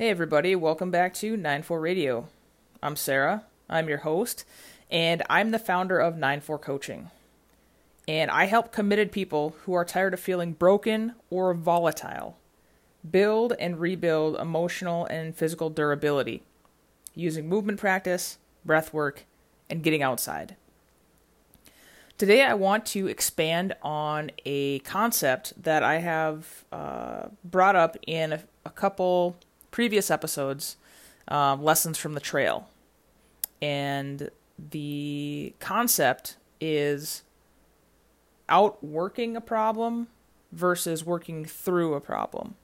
Hey, everybody, welcome back to Nine 94 Radio. I'm Sarah, I'm your host, and I'm the founder of Nine 94 Coaching. And I help committed people who are tired of feeling broken or volatile build and rebuild emotional and physical durability using movement practice, breath work, and getting outside. Today, I want to expand on a concept that I have uh, brought up in a, a couple previous episodes, um, Lessons from the Trail. And the concept is outworking a problem versus working through a problem.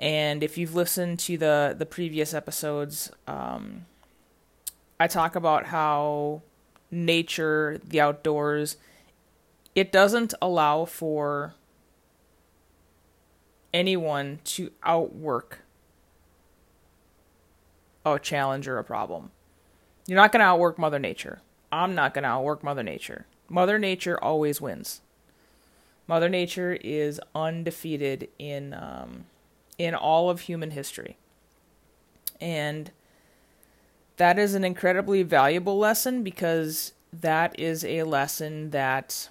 And if you've listened to the, the previous episodes, um, I talk about how nature, the outdoors, it doesn't allow for anyone to outwork a challenge or a problem. You're not going to outwork Mother Nature. I'm not going to outwork Mother Nature. Mother Nature always wins. Mother Nature is undefeated in um, in all of human history, and that is an incredibly valuable lesson because that is a lesson that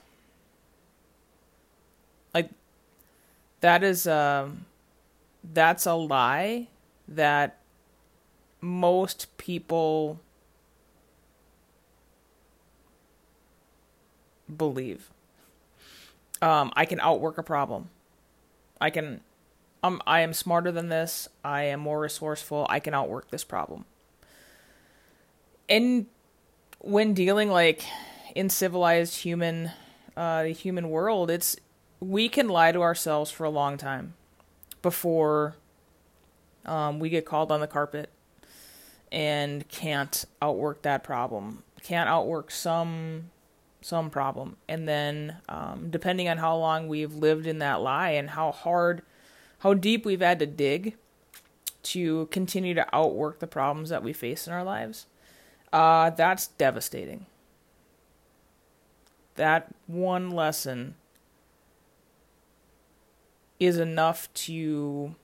like that is um that's a lie that most people believe. Um, I can outwork a problem. I can um I am smarter than this. I am more resourceful. I can outwork this problem. And when dealing like in civilized human uh human world, it's we can lie to ourselves for a long time before um, we get called on the carpet and can't outwork that problem can't outwork some some problem. And then um, depending on how long we've lived in that lie and how hard how deep we've had to dig to continue to outwork the problems that we face in our lives uh, that's devastating. That one lesson is enough to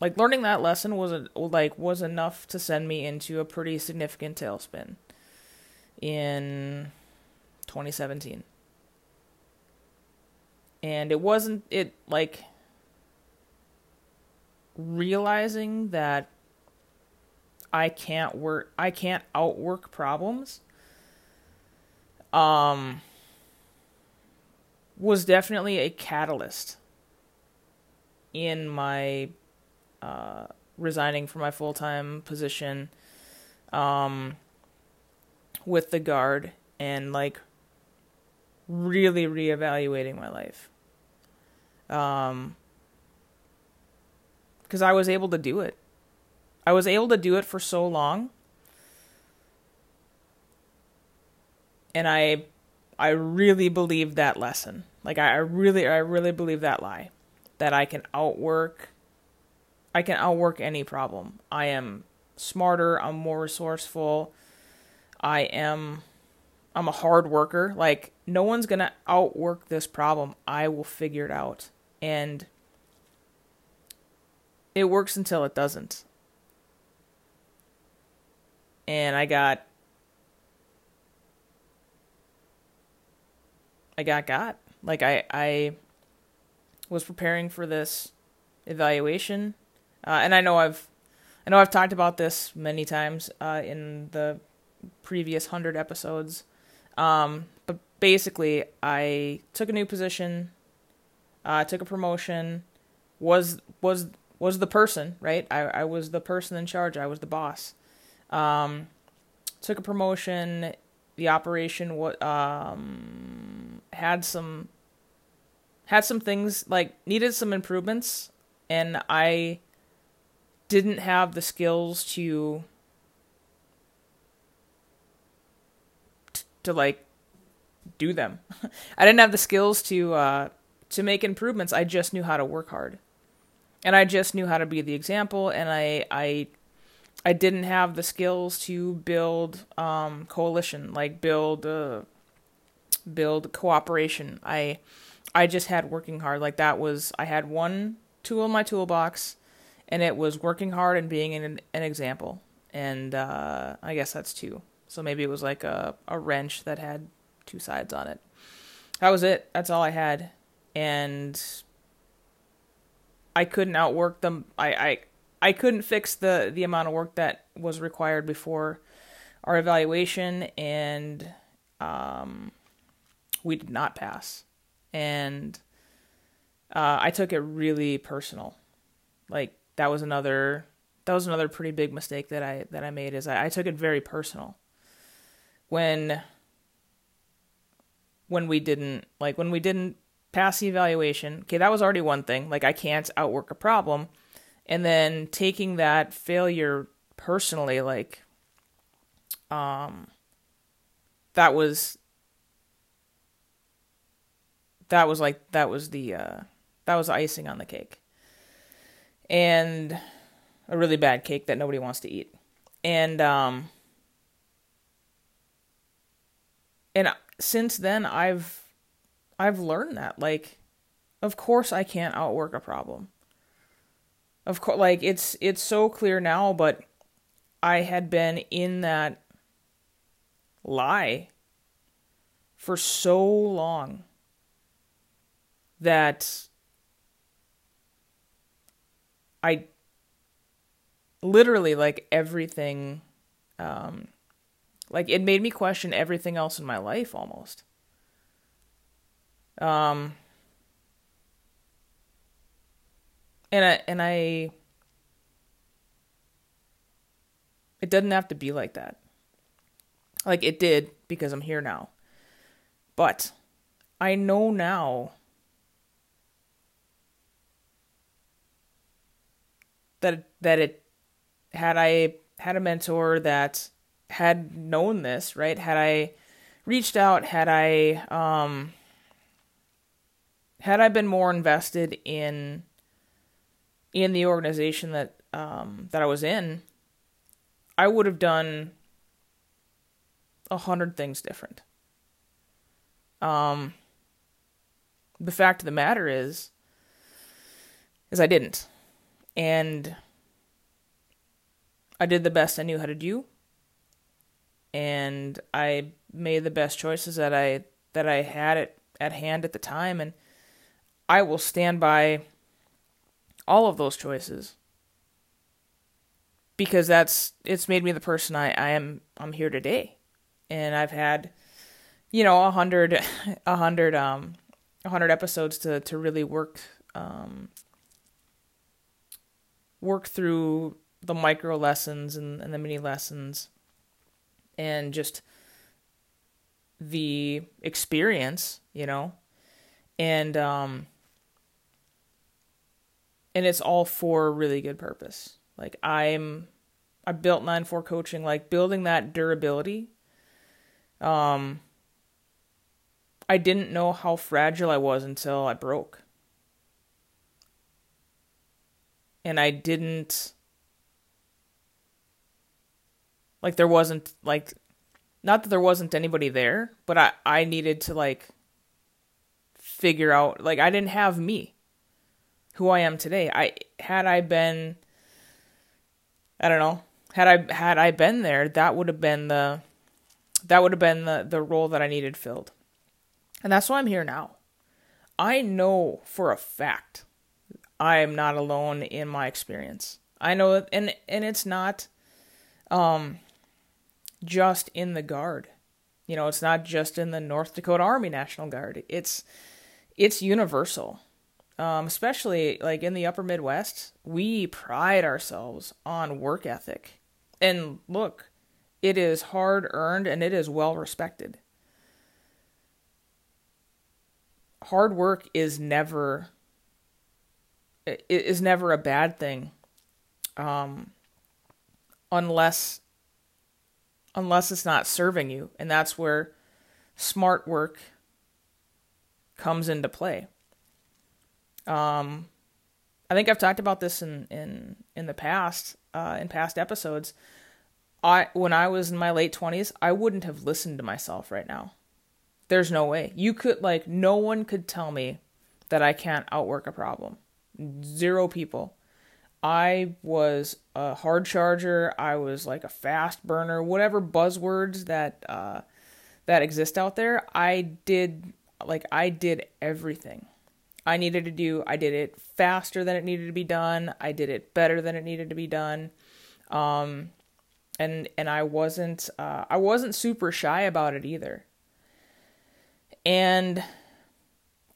like learning that lesson was like was enough to send me into a pretty significant tailspin in 2017 and it wasn't it like realizing that I can't work I can't outwork problems um was definitely a catalyst in my uh, resigning from my full time position um, with the guard and like really reevaluating my life. Um, because I was able to do it. I was able to do it for so long. And I I really believe that lesson. Like I really I really believe that lie that I can outwork I can outwork any problem. I am smarter, I'm more resourceful. I am I'm a hard worker. Like no one's going to outwork this problem. I will figure it out. And it works until it doesn't. And I got I got got. Like I I was preparing for this evaluation, uh, and I know I've I know I've talked about this many times uh, in the previous hundred episodes. Um, but basically, I took a new position, uh, took a promotion, was was was the person right. I I was the person in charge. I was the boss. Um, took a promotion. The operation what um had some had some things like needed some improvements and I didn't have the skills to to like do them. I didn't have the skills to uh to make improvements. I just knew how to work hard. And I just knew how to be the example and I I I didn't have the skills to build um coalition, like build uh build cooperation. I I just had working hard. Like that was I had one tool in my toolbox and it was working hard and being an, an example. And uh, I guess that's two. So maybe it was like a, a wrench that had two sides on it. That was it. That's all I had. And I couldn't outwork them. I, I I couldn't fix the the amount of work that was required before our evaluation, and um, we did not pass. And uh, I took it really personal. Like that was another that was another pretty big mistake that I that I made is I, I took it very personal. When when we didn't like when we didn't pass the evaluation, okay, that was already one thing. Like I can't outwork a problem. And then taking that failure personally, like um that was that was like that was the uh that was icing on the cake. And a really bad cake that nobody wants to eat. And um and since then I've I've learned that like of course I can't outwork a problem. Of course like it's it's so clear now but I had been in that lie for so long that I literally like everything um like it made me question everything else in my life almost. Um and I and I it doesn't have to be like that. Like it did because I'm here now. But I know now that that it had I had a mentor that had known this, right? Had I reached out, had I um had I been more invested in in the organization that um that I was in, I would have done a hundred things different. Um the fact of the matter is is I didn't. And I did the best I knew how to do. And I made the best choices that I that I had at, at hand at the time and I will stand by all of those choices. Because that's it's made me the person I, I am I'm here today. And I've had you know, a hundred a hundred um a hundred episodes to, to really work um work through the micro lessons and, and the mini lessons and just the experience, you know, and um, and it's all for a really good purpose. Like I'm, I built nine four coaching, like building that durability. Um, I didn't know how fragile I was until I broke. And I didn't like there wasn't like not that there wasn't anybody there, but I I needed to like figure out like I didn't have me who I am today. I had I been I don't know, had I had I been there, that would have been the that would have been the the role that I needed filled. And that's why I'm here now. I know for a fact I am not alone in my experience. I know and and it's not um just in the guard. You know, it's not just in the North Dakota Army National Guard. It's it's universal. Um, especially like in the upper Midwest, we pride ourselves on work ethic. And look, it is hard earned and it is well respected. Hard work is never is never a bad thing um, unless unless it's not serving you and that's where smart work comes into play. Um, i think i've talked about this in in in the past uh, in past episodes. I when i was in my late 20s i wouldn't have listened to myself right now. There's no way. You could like no one could tell me that i can't outwork a problem Zero people. I was a hard charger. I was like a fast burner, whatever buzzwords that uh, that exist out there. I did like I did everything I needed to do. I did it faster than it needed to be done. I did it better than it needed to be done. Um, and and I wasn't uh, I wasn't super shy about it either. And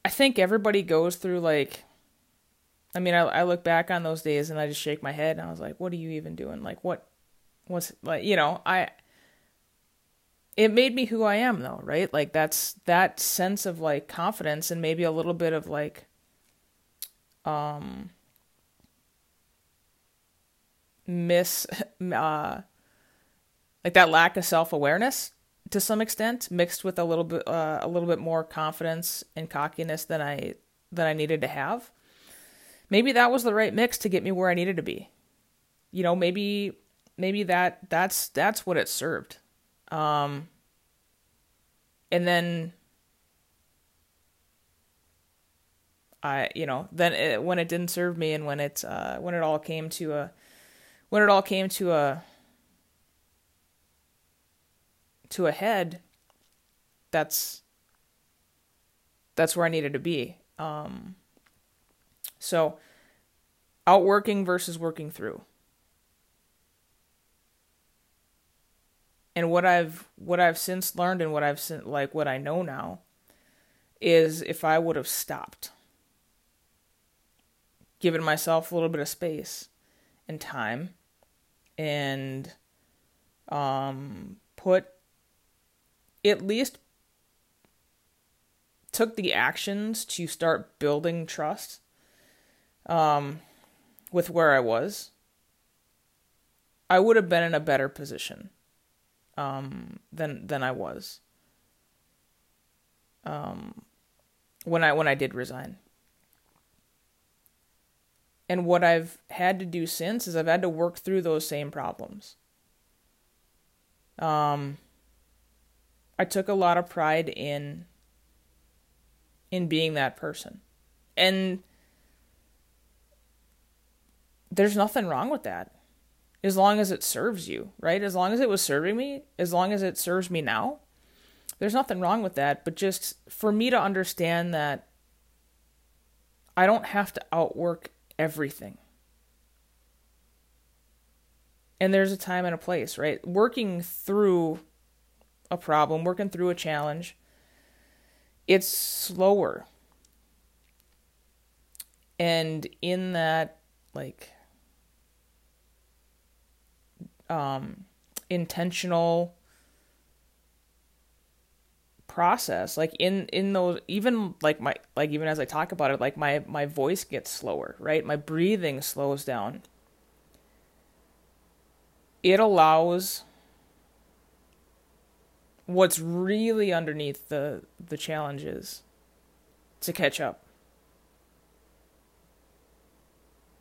I think everybody goes through like I mean, I, I look back on those days and I just shake my head and I was like, what are you even doing? Like, what, what's, like, you know, I, it made me who I am though, right? Like, that's that sense of like confidence and maybe a little bit of like, um, miss, uh, like that lack of self awareness to some extent, mixed with a little bit, uh, a little bit more confidence and cockiness than I, than I needed to have maybe that was the right mix to get me where I needed to be. You know, maybe maybe that that's that's what it served. Um and then I you know, then it, when it didn't serve me and when it uh when it all came to a when it all came to a to a head, that's that's where I needed to be. Um so, outworking versus working through. And what I've what I've since learned and what I've like what I know now is if I would have stopped, given myself a little bit of space and time, and um, put at least took the actions to start building trust um, with where I was, I would have been in a better position um, than than I was um, when I when I did resign. And what I've had to do since is I've had to work through those same problems. Um, I took a lot of pride in in being that person, and there's nothing wrong with that. As long as it serves you, right? As long as it was serving me, as long as it serves me now, there's nothing wrong with that. But just for me to understand that I don't have to outwork everything. And there's a time and a place, right? Working through a problem, working through a challenge, it's slower. And in that, like, um, intentional process. Like in in those even like my like even as i talk about it like my my voice gets slower right? My breathing slows down. It allows what's really underneath the the challenges to catch up.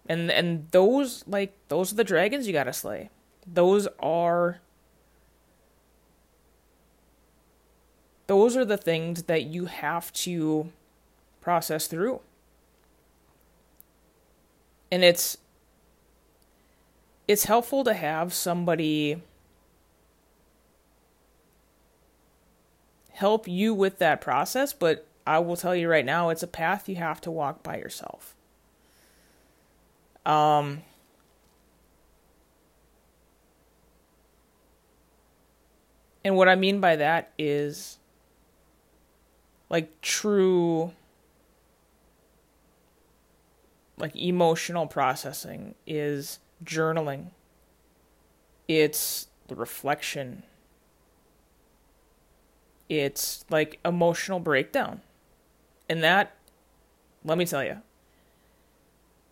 And and those like those are the dragons you got to slay those are those are the things that you have to process through. And it's it's helpful to have somebody help you with that process, but I will tell you right now it's a path you have to walk by yourself. Um And what I mean by that is like true like emotional processing is journaling. It's the reflection. It's like emotional breakdown. And that let me tell you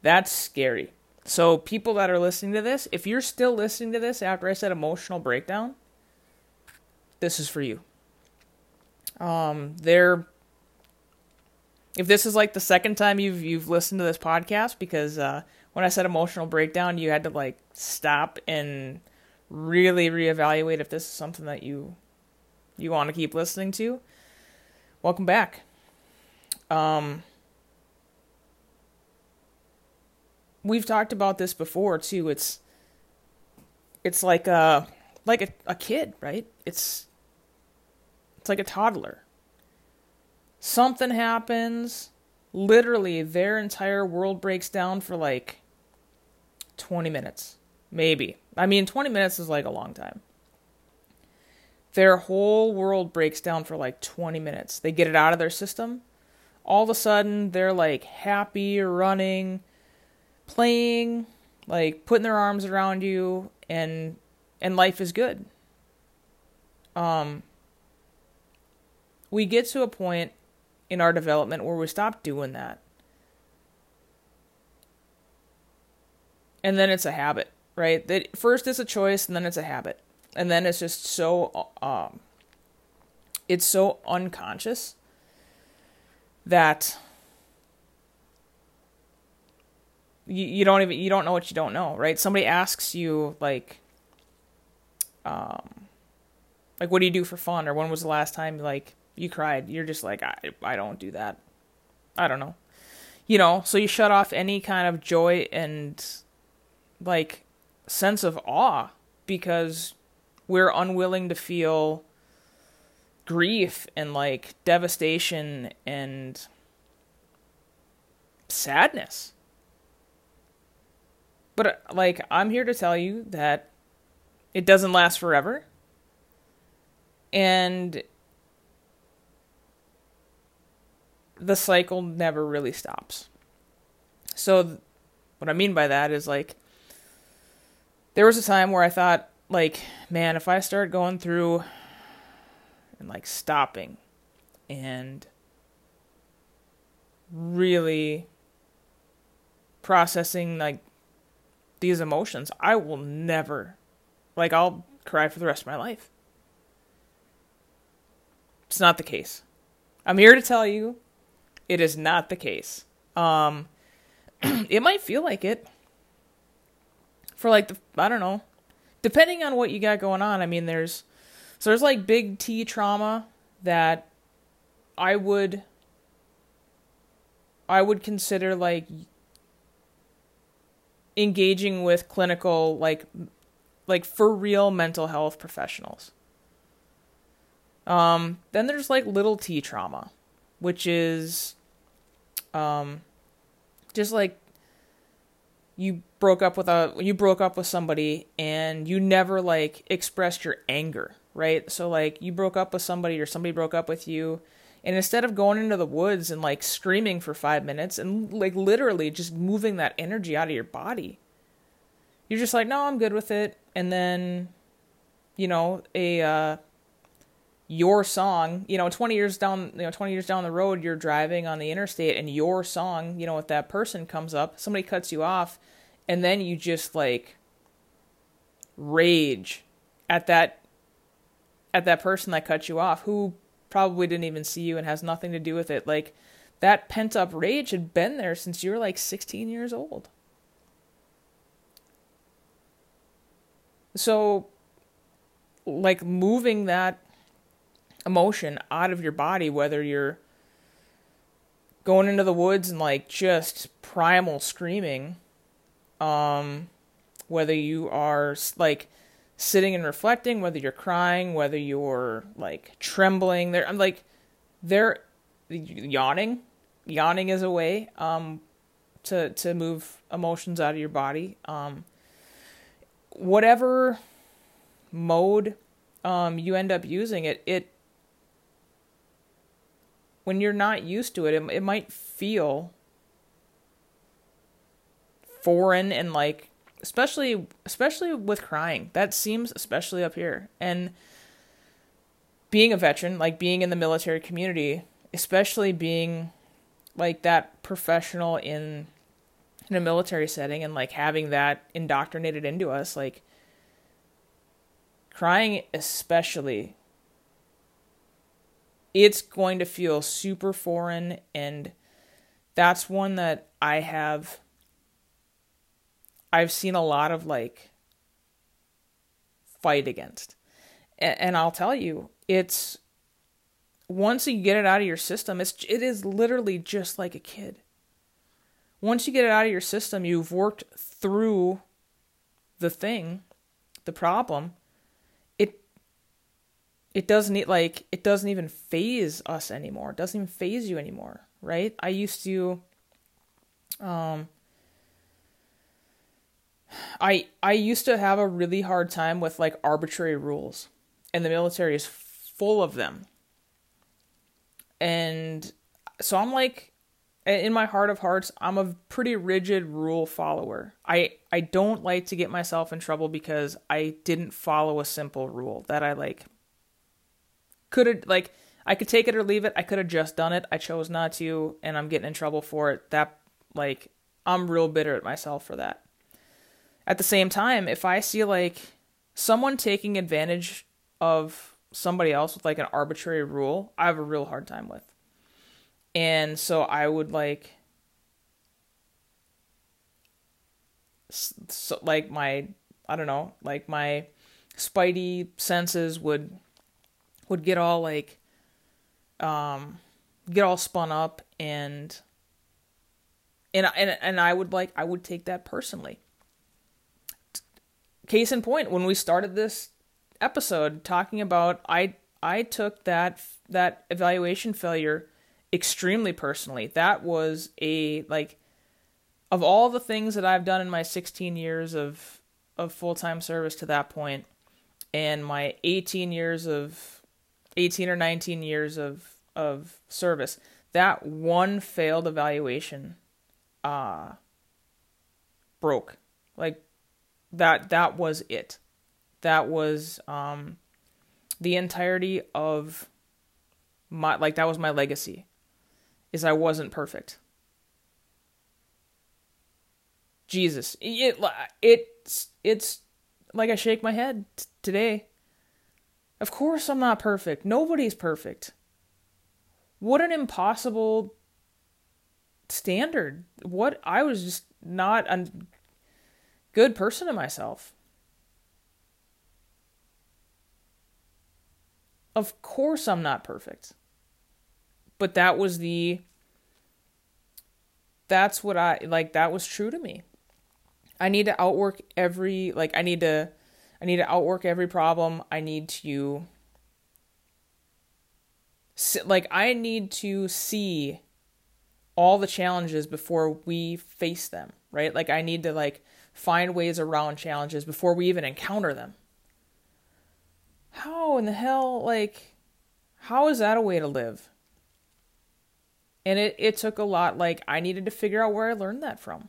that's scary. So people that are listening to this, if you're still listening to this after I said emotional breakdown, this is for you. Um, there. If this is like the second time you've you've listened to this podcast, because uh, when I said emotional breakdown, you had to like stop and really reevaluate if this is something that you you want to keep listening to. Welcome back. Um, we've talked about this before too. It's it's like a like a, a kid, right? It's it's like a toddler. Something happens, literally their entire world breaks down for like 20 minutes. Maybe. I mean 20 minutes is like a long time. Their whole world breaks down for like 20 minutes. They get it out of their system. All of a sudden, they're like happy, running, playing, like putting their arms around you, and and life is good. Um, we get to a point in our development where we stop doing that. And then it's a habit, right? That first it's a choice and then it's a habit. And then it's just so um it's so unconscious that you, you don't even you don't know what you don't know, right? Somebody asks you like um like what do you do for fun or when was the last time like you cried? You're just like I I don't do that. I don't know. You know, so you shut off any kind of joy and like sense of awe because we're unwilling to feel grief and like devastation and sadness. But uh, like I'm here to tell you that it doesn't last forever. And the cycle never really stops. So what I mean by that is like there was a time where I thought like man, if I start going through and like stopping and really processing like these emotions, I will never like I'll cry for the rest of my life. It's not the case. I'm here to tell you it is not the case. Um it might feel like it for like the I don't know. Depending on what you got going on. I mean there's so there's like big T trauma that I would I would consider like engaging with clinical like like for real mental health professionals. Um then there's like little T trauma, which is um just like you broke up with a you broke up with somebody and you never like expressed your anger right? So like you broke up with somebody or somebody broke up with you and instead of going into the woods and like screaming for 5 minutes and like literally just moving that energy out of your body, you're just like, "No, I'm good with it." And then you know, a uh your song, you know, 20 years down, you know, 20 years down the road, you're driving on the interstate and your song, you know, if that person comes up, somebody cuts you off, and then you just like rage at that at that person that cut you off who probably didn't even see you and has nothing to do with it. Like that pent up rage had been there since you were like 16 years old. So, like moving that emotion out of your body, whether you're going into the woods and like just primal screaming, um, whether you are like sitting and reflecting, whether you're crying, whether you're like trembling. There, I'm like, they're yawning. Yawning is a way um, to to move emotions out of your body. Um, whatever mode um, you end up using, it it when you're not used to it, it, it might feel foreign and like especially especially with crying. That seems especially up here. And being a veteran, like being in the military community, especially being like that professional in in a military setting and like having that indoctrinated into us, like crying especially it's going to feel super foreign and that's one that I have I've seen a lot of like fight against. And, I'll tell you, it's once you get it out of your system, it's it is literally just like a kid. once you get it out of your system, you've worked through the thing, the problem. It doesn't like it doesn't even faze us anymore. It doesn't even faze you anymore, right? I used to um I I used to have a really hard time with like arbitrary rules, and the military is full of them. And so I'm like in my heart of hearts, I'm a pretty rigid rule follower. I I don't like to get myself in trouble because I didn't follow a simple rule that I like could have like I could take it or leave it. I could have just done it. I chose not to and I'm getting in trouble for it. That like I'm real bitter at myself for that. At the same time, if I see like someone taking advantage of somebody else with like an arbitrary rule, I have a real hard time with. And so I would like so like my I don't know, like my spidey senses would would get all like um get all spun up and and and and I would like I would take that personally case in point, when we started this episode talking about I I took that that evaluation failure extremely personally. That was a like of all the things that I've done in my 16 years of of full-time service to that point and my 18 years of 18 or 19 years of of service, that one failed evaluation uh broke. Like that that was it. That was um, the entirety of my like that was my legacy. Is I wasn't perfect. Jesus, it it's it's like I shake my head t- today. Of course I'm not perfect. Nobody's perfect. What an impossible standard. What I was just not a good person to myself. Of course, I'm not perfect. But that was the. That's what I like. That was true to me. I need to outwork every. Like, I need to. I need to outwork every problem. I need to. Like, I need to see all the challenges before we face them, right? Like, I need to, like, find ways around challenges before we even encounter them. How in the hell, like, how is that a way to live? And it, it took a lot, like, I needed to figure out where I learned that from.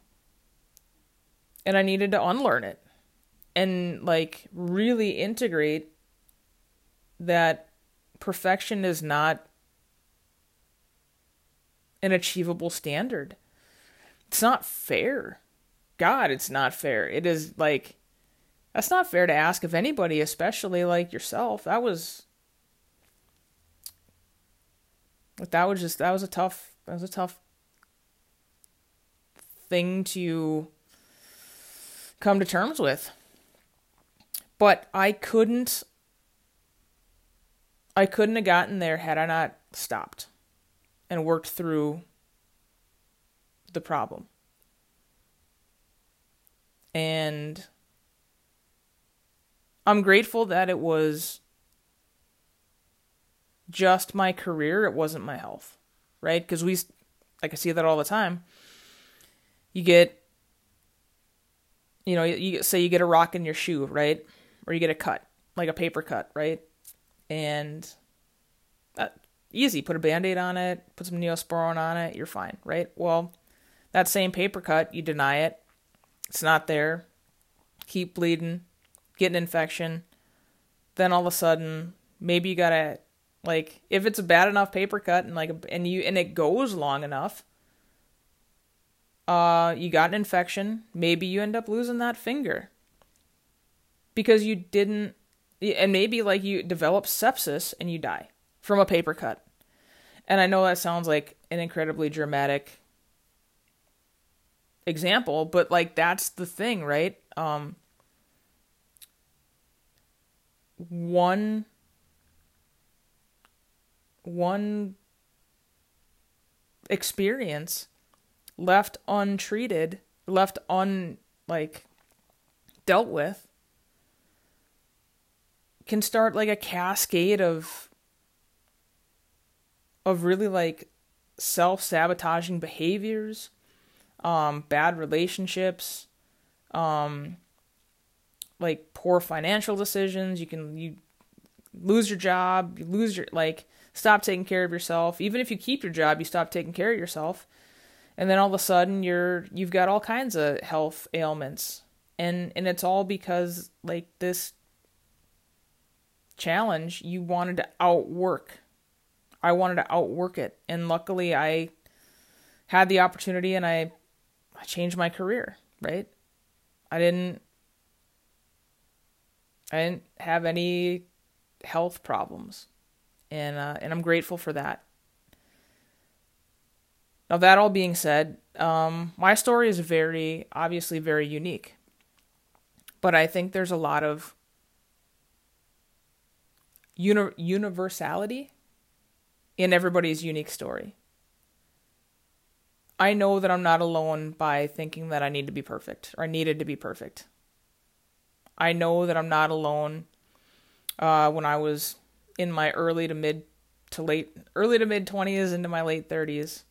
And I needed to unlearn it and, like, really integrate that perfection is not an achievable standard. It's not fair. God, it's not fair. It is like that's not fair to ask of anybody, especially like yourself. That was that was just that was a tough that was a tough thing to come to terms with. But I couldn't I couldn't have gotten there had I not stopped and worked through the problem. And I'm grateful that it was just my career, it wasn't my health, right? Because we, like, I see that all the time. You get, you know, you say you get a rock in your shoe, right? Or you get a cut, like a paper cut, right? And uh, easy, put a band aid on it, put some neosporin on it, you're fine, right? Well, that same paper cut, you deny it, it's not there. Keep bleeding, get an infection. Then all of a sudden, maybe you gotta like if it's a bad enough paper cut and like and you and it goes long enough, uh, you got an infection. Maybe you end up losing that finger because you didn't, and maybe like you develop sepsis and you die from a paper cut. And I know that sounds like an incredibly dramatic example, but like that's the thing, right? Um one one experience left untreated, left un like dealt with can start like a cascade of of really like self-sabotaging behaviors, um bad relationships, um like poor financial decisions, you can you lose your job, you lose your like stop taking care of yourself. Even if you keep your job, you stop taking care of yourself. And then all of a sudden you're you've got all kinds of health ailments. And and it's all because like this challenge you wanted to outwork. I wanted to outwork it. And luckily I had the opportunity and I I changed my career, right? I didn't I didn't have any health problems, and uh, and I'm grateful for that. Now that all being said, um, my story is very obviously very unique, but I think there's a lot of uni- universality in everybody's unique story. I know that I'm not alone by thinking that I need to be perfect or I needed to be perfect. I know that I'm not alone uh, when I was in my early to mid to late early to mid 20s into my late 30s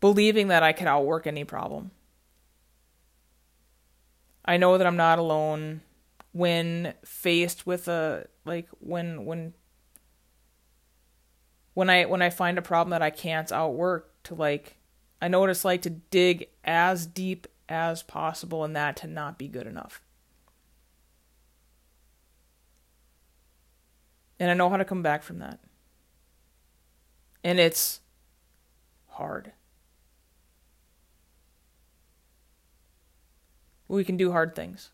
believing that I could outwork any problem. I know that I'm not alone when faced with a like when when when I when I find a problem that I can't outwork to like I know what it's like to dig as deep as possible and that to not be good enough. And I know how to come back from that. And it's hard. We can do hard things.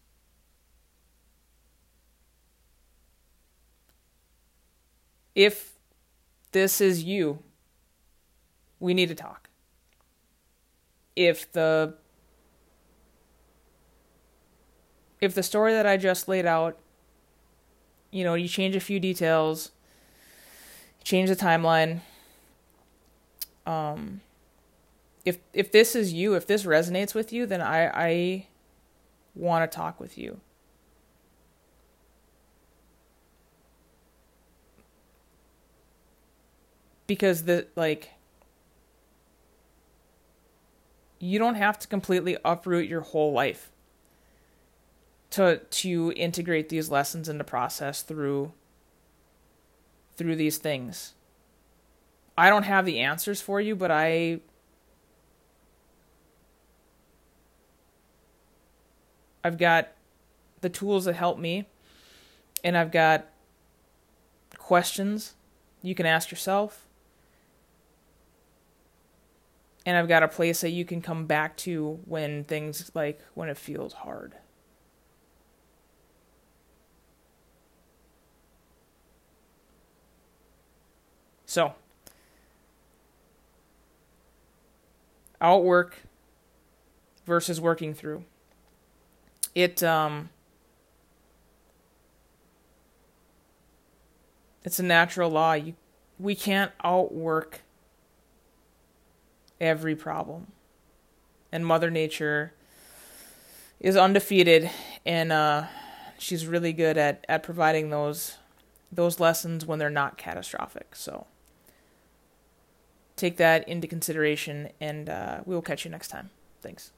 If this is you, we need to talk. If the if the story that I just laid out you know, you change a few details, change the timeline. Um, if if this is you, if this resonates with you, then I I want to talk with you. Because the like you don't have to completely uproot your whole life to to integrate these lessons into process through through these things. I don't have the answers for you, but I I've got the tools that help me and I've got questions you can ask yourself. And I've got a place that you can come back to when things like when it feels hard. So, outwork versus working through. It um it's a natural law. You we can't outwork every problem. And Mother Nature is undefeated and uh she's really good at at providing those those lessons when they're not catastrophic. So take that into consideration, and uh, we will catch you next time. Thanks.